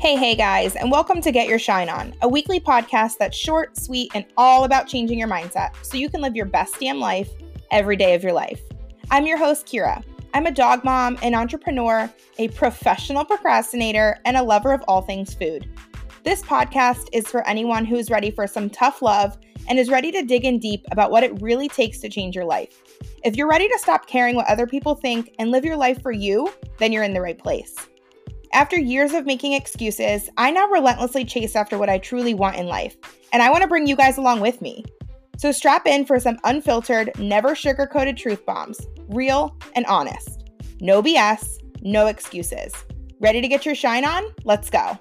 Hey, hey, guys, and welcome to Get Your Shine On, a weekly podcast that's short, sweet, and all about changing your mindset so you can live your best damn life every day of your life. I'm your host, Kiera. I'm a dog mom, an entrepreneur, a professional procrastinator, and a lover of all things food. This podcast is for anyone who is ready for some tough love and is ready to dig in deep about what it really takes to change your life. If you're ready to stop caring what other people think and live your life for you, then you're in the right place. After years of making excuses, I now relentlessly chase after what I truly want in life, and I want to bring you guys along with me. So strap in for some unfiltered, never sugar coated truth bombs, real and honest. No BS, no excuses. Ready to get your shine on? Let's go.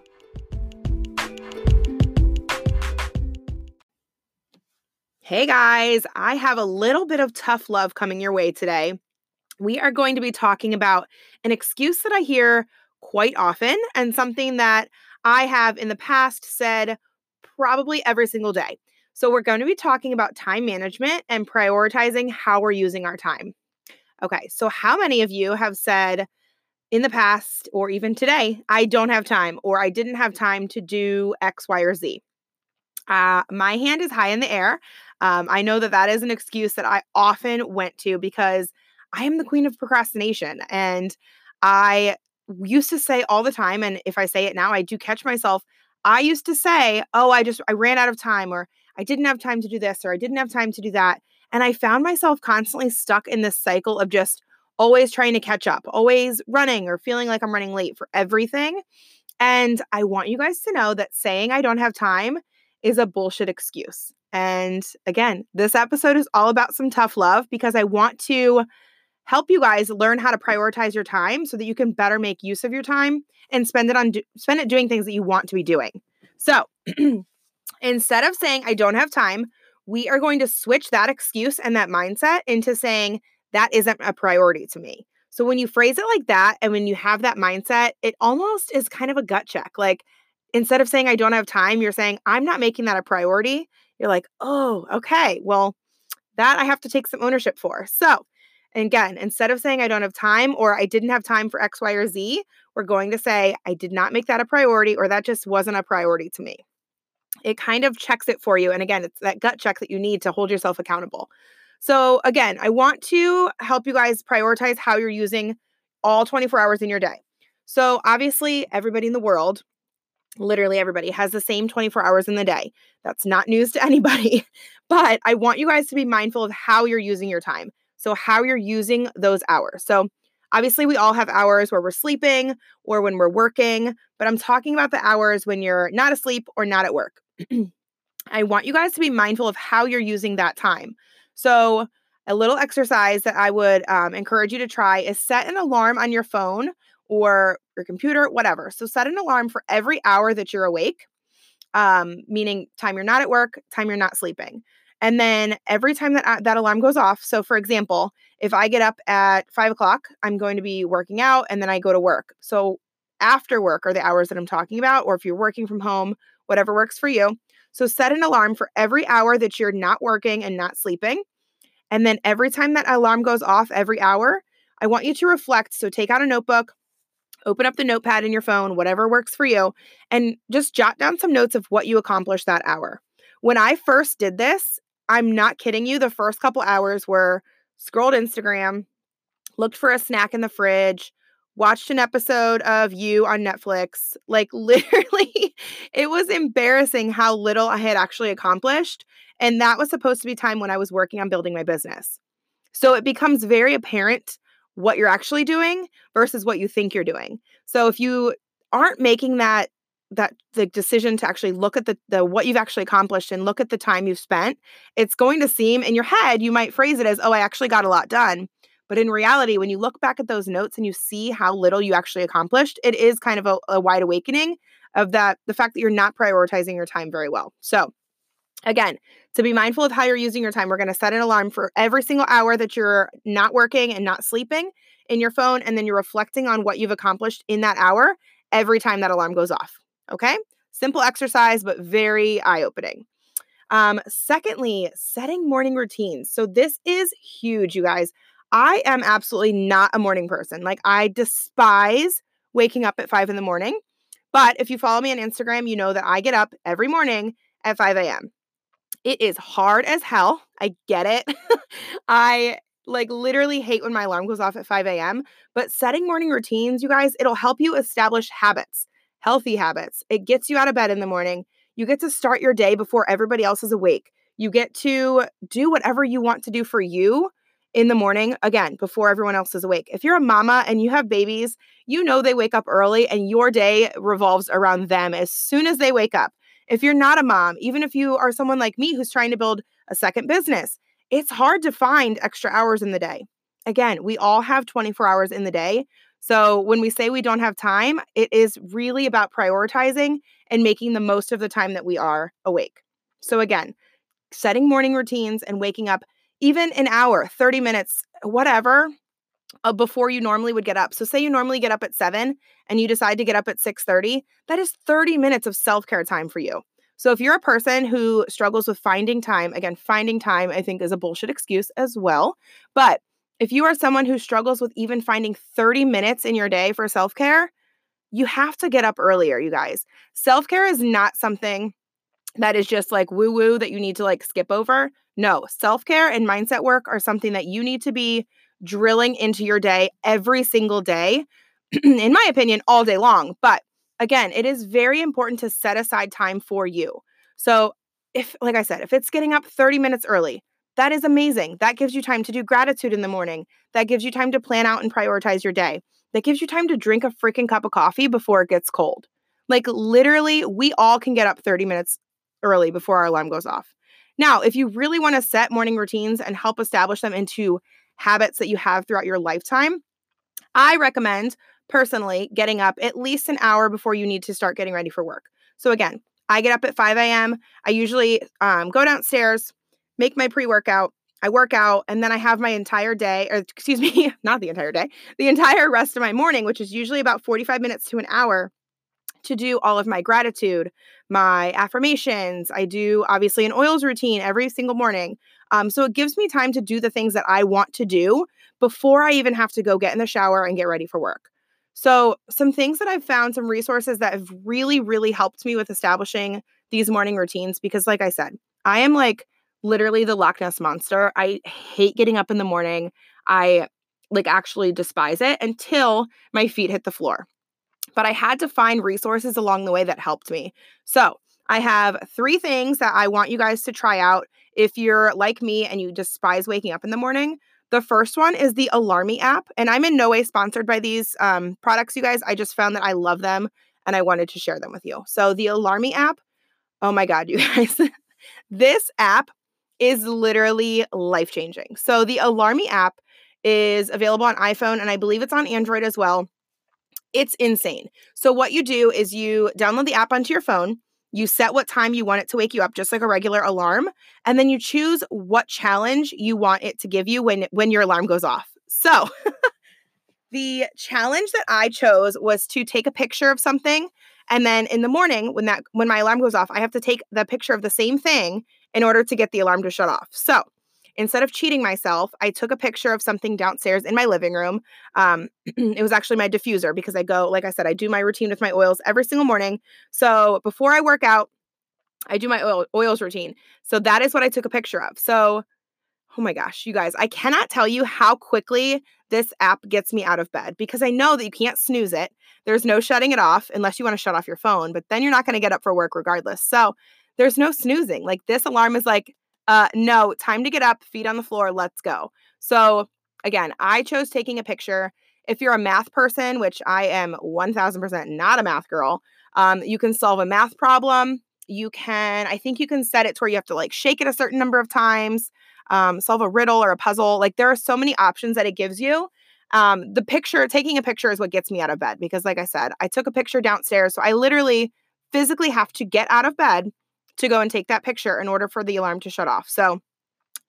Hey guys, I have a little bit of tough love coming your way today. We are going to be talking about an excuse that I hear quite often and something that I have in the past said probably every single day. So, we're going to be talking about time management and prioritizing how we're using our time. Okay, so how many of you have said in the past or even today, I don't have time or I didn't have time to do X, Y, or Z? Uh, my hand is high in the air. Um, I know that that is an excuse that I often went to because I am the queen of procrastination and I used to say all the time, and if I say it now, I do catch myself. I used to say, Oh, I just, I ran out of time, or I didn't have time to do this, or I didn't have time to do that. And I found myself constantly stuck in this cycle of just always trying to catch up, always running or feeling like I'm running late for everything. And I want you guys to know that saying I don't have time is a bullshit excuse. And again, this episode is all about some tough love because I want to help you guys learn how to prioritize your time so that you can better make use of your time and spend it on do- spend it doing things that you want to be doing. So, instead of saying I don't have time, we are going to switch that excuse and that mindset into saying that isn't a priority to me. So when you phrase it like that and when you have that mindset, it almost is kind of a gut check. Like instead of saying I don't have time, you're saying I'm not making that a priority. You're like, "Oh, okay. Well, that I have to take some ownership for." So, and again, instead of saying I don't have time or I didn't have time for X, Y, or Z, we're going to say I did not make that a priority or that just wasn't a priority to me. It kind of checks it for you. And again, it's that gut check that you need to hold yourself accountable. So, again, I want to help you guys prioritize how you're using all 24 hours in your day. So, obviously, everybody in the world, literally everybody, has the same 24 hours in the day. That's not news to anybody. But I want you guys to be mindful of how you're using your time. So, how you're using those hours. So, obviously, we all have hours where we're sleeping or when we're working, but I'm talking about the hours when you're not asleep or not at work. I want you guys to be mindful of how you're using that time. So, a little exercise that I would um, encourage you to try is set an alarm on your phone or your computer, whatever. So, set an alarm for every hour that you're awake, um, meaning time you're not at work, time you're not sleeping. And then every time that uh, that alarm goes off, so for example, if I get up at five o'clock, I'm going to be working out and then I go to work. So after work are the hours that I'm talking about, or if you're working from home, whatever works for you. So set an alarm for every hour that you're not working and not sleeping. And then every time that alarm goes off every hour, I want you to reflect. So take out a notebook, open up the notepad in your phone, whatever works for you, and just jot down some notes of what you accomplished that hour. When I first did this, I'm not kidding you. The first couple hours were scrolled Instagram, looked for a snack in the fridge, watched an episode of You on Netflix. Like, literally, it was embarrassing how little I had actually accomplished. And that was supposed to be time when I was working on building my business. So it becomes very apparent what you're actually doing versus what you think you're doing. So if you aren't making that that the decision to actually look at the, the what you've actually accomplished and look at the time you've spent it's going to seem in your head you might phrase it as oh i actually got a lot done. But in reality when you look back at those notes and you see how little you actually accomplished it is kind of a, a wide awakening of that the fact that you're not prioritizing your time very well. So again to be mindful of how you're using your time we're going to set an alarm for every single hour that you're not working and not sleeping in your phone and then you're reflecting on what you've accomplished in that hour every time that alarm goes off Okay. Simple exercise, but very eye opening. Um, secondly, setting morning routines. So this is huge, you guys. I am absolutely not a morning person. Like, I despise waking up at five in the morning But if you follow me on Instagram, you know that I get up every morning at 5 a.m. It is hard as hell. I get it. I like literally hate when my alarm goes off at 5 a.m. But setting morning routines, you guys, it'll help you establish habits, healthy habits. It gets you out of bed in the morning. You get to start your day before everybody else is awake. You get to do whatever you want to do for you in the morning, again, before everyone else is awake. If you're a mama and you have babies, you know they wake up early and your day revolves around them as soon as they wake up. If you're not a mom, even if you are someone like me who's trying to build a second business, it's hard to find extra hours in the day. Again, we all have 24 hours in the day. So when we say we don't have time, it is really about prioritizing and making the most of the time that we are awake. So again, setting morning routines and waking up even an hour, 30 minutes, whatever, uh, before you normally would get up. So say you normally get up at 7 and you decide to get up at 6:30, that is 30 minutes of self-care time for you. So if you're a person who struggles with finding time, again, finding time I think is a bullshit excuse as well, but if you are someone who struggles with even finding 30 minutes in your day for self-care, you have to get up earlier, you guys. Self-care is not something that is just like woo woo that you need to like skip over. No, self care and mindset work are something that you need to be drilling into your day every single day, in my opinion, all day long. But again, it is very important to set aside time for you. So, if, like I said, if it's getting up 30 minutes early, that is amazing. That gives you time to do gratitude in the morning. That gives you time to plan out and prioritize your day. That gives you time to drink a freaking cup of coffee before it gets cold. Like, literally, we all can get up 30 minutes early before our alarm goes off. Now, if you really want to set morning routines and help establish them into habits that you have throughout your lifetime, I recommend personally getting up at least an hour before you need to start getting ready for work. So, again, I get up at 5 a.m. I usually um, go downstairs, make my pre workout, I work out, and then I have my entire day, or excuse me, not the entire day, the entire rest of my morning, which is usually about 45 minutes to an hour to do all of my gratitude, my affirmations. I do obviously an oils routine every single morning. Um, so it gives me time to do the things that I want to do before I even have to go get in the shower and get ready for work. So, some things that I've found, some resources that have really, really helped me with establishing these morning routines, because, like I said, I am like literally the Loch Ness monster. I hate getting up in the morning. I like actually despise it until my feet hit the floor but I had to find resources along the way that helped me. So, I have three things that I want you guys to try out if you're like me and you despise waking up in the morning. The first one is the Alarmy app, and I'm in no way sponsored by these um, products, you guys. I just found that I love them and I wanted to share them with you. So, the Alarmy app, oh my God, you guys, this app is literally life changing. So, the Alarmy app is available on iPhone and I believe it's on Android as well. It's insane. So, what you do is you download the app onto your phone, you set what time you want it to wake you up, just like a regular alarm, and then you choose what challenge you want it to give you when, when your alarm goes off. So, the challenge that I chose was to take a picture of something and then in the morning when that when my alarm goes off, I have to take the picture of the same thing in order to get the alarm to shut off. So, instead of cheating myself, I took a picture of something downstairs in my living room. Um, it was actually my diffuser because I go, like I said, I do my routine with my oils every single morning. So before I work out, I do my oil, oils routine. So that is what I took a picture of. So, oh my gosh, you guys, I cannot tell you how quickly this app gets me out of bed because I know that you can't snooze it. There's no shutting it off unless you want to shut off your phone, but then you're not going to get up for work regardless. So, there's no snoozing. Like this alarm is like uh, no, time to get up, feet on the floor, let's go. So, again, I chose taking a picture. If you're a math person, which I am 1000% not a math girl, um, you can solve a math problem. You can, I think you can set it to where you have to like shake it a certain number of times, um, solve a riddle or a puzzle. Like there are so many options that it gives you. Um, the picture, taking a picture is what gets me out of bed because, like I said, I took a picture downstairs. So I literally physically have to get out of bed to go and take that picture in order for the alarm to shut off. So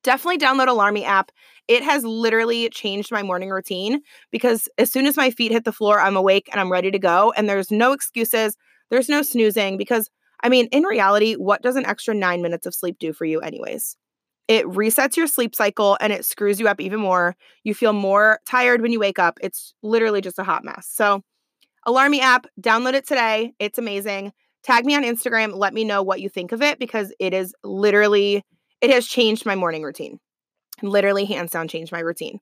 definitely download Alarmy app. It has literally changed my morning routine because as soon as my feet hit the floor, I'm awake and I'm ready to go. And there's no excuses, there's no snoozing because I mean, in reality, what does an extra nine minutes of sleep do for you, anyways? It resets your sleep cycle and it screws you up even more. You feel more tired when you wake up. It's literally just a hot mess. So, Alarmy app, download it today. It's amazing. Tag me on Instagram. Let me know what you think of it because it is literally, it has changed my morning routine. Literally, hands down, changed my routine.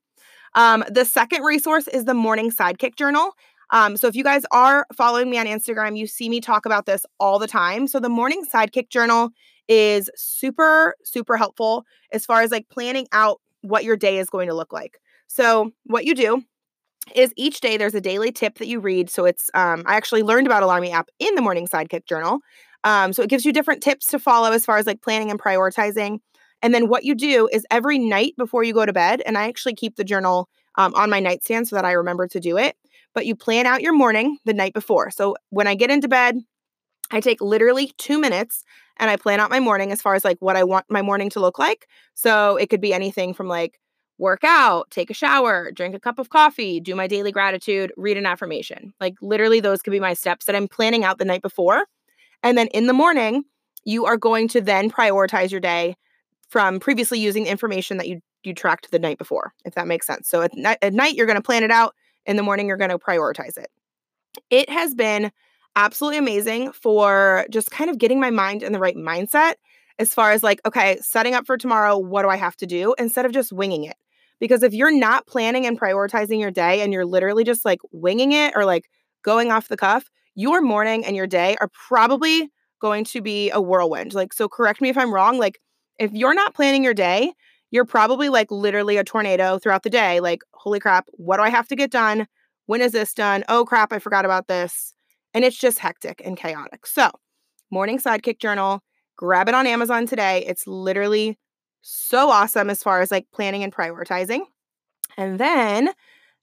Um, the second resource is the Morning Sidekick Journal. Um, so if you guys are following me on Instagram, you see me talk about this all the time. So the Morning Sidekick Journal is super, super helpful as far as like planning out what your day is going to look like. So what you do is each day there's a daily tip that you read. So it's um, I actually learned about Alarmy app in the Morning Sidekick Journal. Um, so it gives you different tips to follow as far as like planning and prioritizing. And then what you do is every night before you go to bed, and I actually keep the journal um, on my nightstand so that I remember to do it. But you plan out your morning the night before. So when I get into bed, I take literally two minutes and I plan out my morning as far as like what I want my morning to look like. So it could be anything from like work out, take a shower, drink a cup of coffee, do my daily gratitude, read an affirmation. Like literally, those could be my steps that I'm planning out the night before. And then in the morning, you are going to then prioritize your day from previously using the information that you you tracked the night before, if that makes sense. So at, at night, you're going to plan it out. In the morning, you're going to prioritize it. It has been absolutely amazing for just kind of getting my mind in the right mindset as far as like, okay, setting up for tomorrow, what do I have to do instead of just winging it? Because if you're not planning and prioritizing your day and you're literally just like winging it or like going off the cuff, your morning and your day are probably going to be a whirlwind. Like, so correct me if I'm wrong. Like, if you're not planning your day, you're probably like literally a tornado throughout the day. Like, holy crap, what do I have to get done? When is this done? Oh crap, I forgot about this. And it's just hectic and chaotic. So, Morning Sidekick Journal, grab it on Amazon today. It's literally so awesome as far as like planning and prioritizing. And then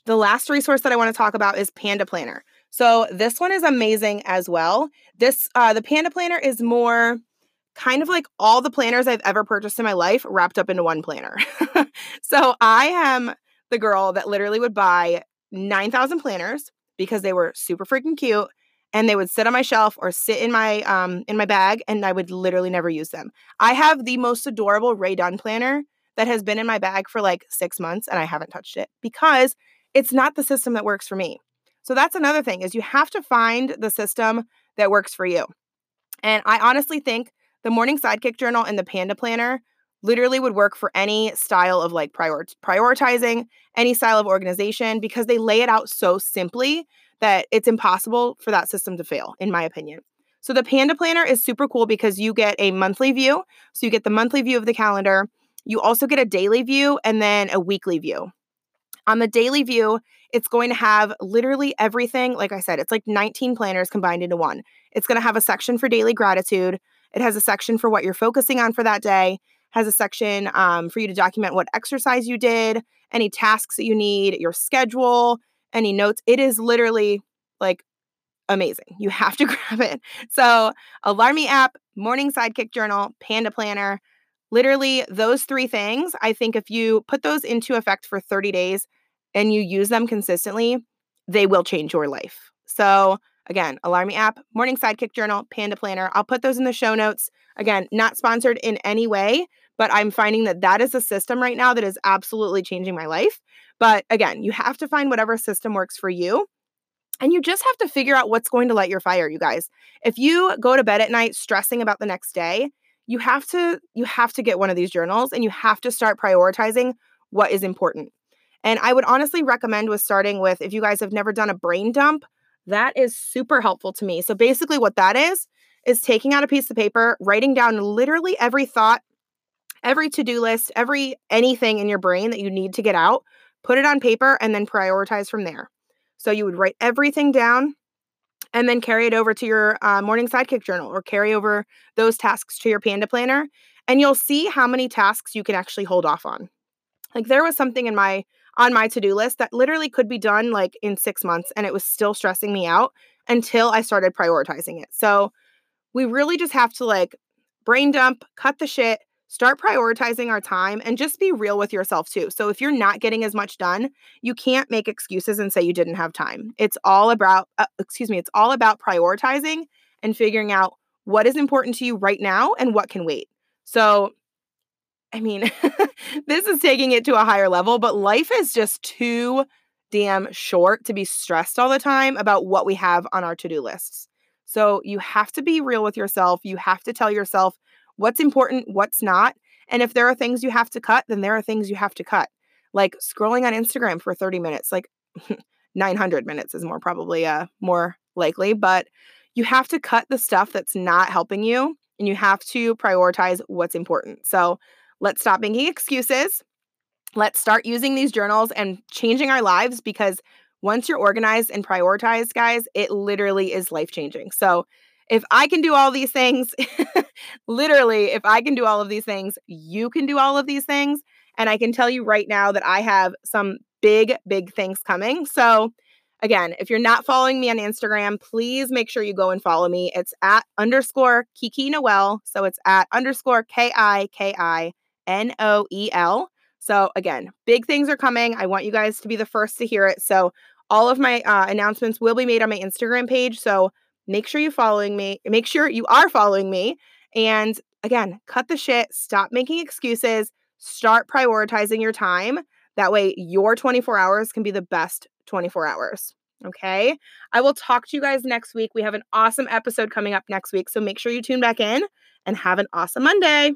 the last resource that I want to talk about is Panda Planner. So this one is amazing as well. This uh the Panda Planner is more kind of like all the planners I've ever purchased in my life wrapped up into one planner. so I am the girl that literally would buy 9,000 planners because they were super freaking cute and they would sit on my shelf or sit in my um in my bag and I would literally never use them. I have the most adorable Rae Dunn planner that has been in my bag for like 6 months and I haven't touched it because it's not the system that works for me. So that's another thing is you have to find the system that works for you. And I honestly think the Morning Sidekick Journal and the Panda Planner literally would work for any style of like prior- prioritizing, any style of organization because they lay it out so simply that it's impossible for that system to fail, in my opinion. So the Panda Planner is super cool because you get a monthly view. So you get the monthly view of the calendar. You also get a daily view and then a weekly view. On the daily view, it's going to have literally everything. Like I said, it's like 19 planners combined into one. It's going to have a section for daily gratitude. It has a section for what you're focusing on for that day, has a section um, for you to document what exercise you did, any tasks that you need, your schedule, any notes. It is literally like amazing. You have to grab it. So, Alarmy app, Morning Sidekick Journal, Panda Planner, literally those three things. I think if you put those into effect for 30 days and you use them consistently, they will change your life. So, again, Alarmy app, Morning Sidekick Journal, Panda Planner. I'll put those in the show notes. Again, not sponsored in any way, but I'm finding that that is a system right now that is absolutely changing my life. But again, you have to find whatever system works for you. And you just have to figure out what's going to light your fire, you guys. If you go to bed at night stressing about the next day, you have to you have to get one of these journals and you have to start prioritizing what is important. And I would honestly recommend with starting with if you guys have never done a brain dump, that is super helpful to me. So basically what that is is taking out a piece of paper, writing down literally every thought, every to-do list, every anything in your brain that you need to get out put it on paper, and then prioritize from there. So you would write everything down and then carry it over to your uh, morning sidekick journal or carry over those tasks to your panda planner. And you'll see how many tasks you can actually hold off on. Like there was something in my on my to-do list that literally could be done like in 6 months and it was still stressing me out until I started prioritizing it. So we really just have to like brain dump, cut the shit, start prioritizing our time and just be real with yourself too. So if you're not getting as much done, you can't make excuses and say you didn't have time. It's all about uh, excuse me, it's all about prioritizing and figuring out what is important to you right now and what can wait. So I mean, this is taking it to a higher level, but life is just too damn short to be stressed all the time about what we have on our to do lists. So you have to be real with yourself. You have to tell yourself what's important, what's not. And if there are things you have to cut, then there are things you have to cut. Like scrolling on Instagram for 30 minutes, like 900 minutes is more probably uh more likely, but you have to cut the stuff that's not helping you and you have to prioritize what's important. So let's stop making excuses. Let's start using these journals and changing our lives because once you're organized and prioritized, guys, it literally is life changing. So if I can do all these things, literally, if I can do all of these things, you can do all of these things. And I can tell you right now that I have some big, big things coming. So Again, if you're not following me on Instagram, please make sure you go and follow me. It's at underscore Kiki Noel. So it's at underscore K I K I N O E L. So again, big things are coming. I want you guys to be the first to hear it. So all of my uh, announcements will be made on my Instagram page. So make sure you're following me. Make sure you are following me. And again, cut the shit. Stop making excuses. Start prioritizing your time. That way, your 24 hours can be the best 24 hours. Okay. I will talk to you guys next week. We have an awesome episode coming up next week. So make sure you tune back in and have an awesome Monday.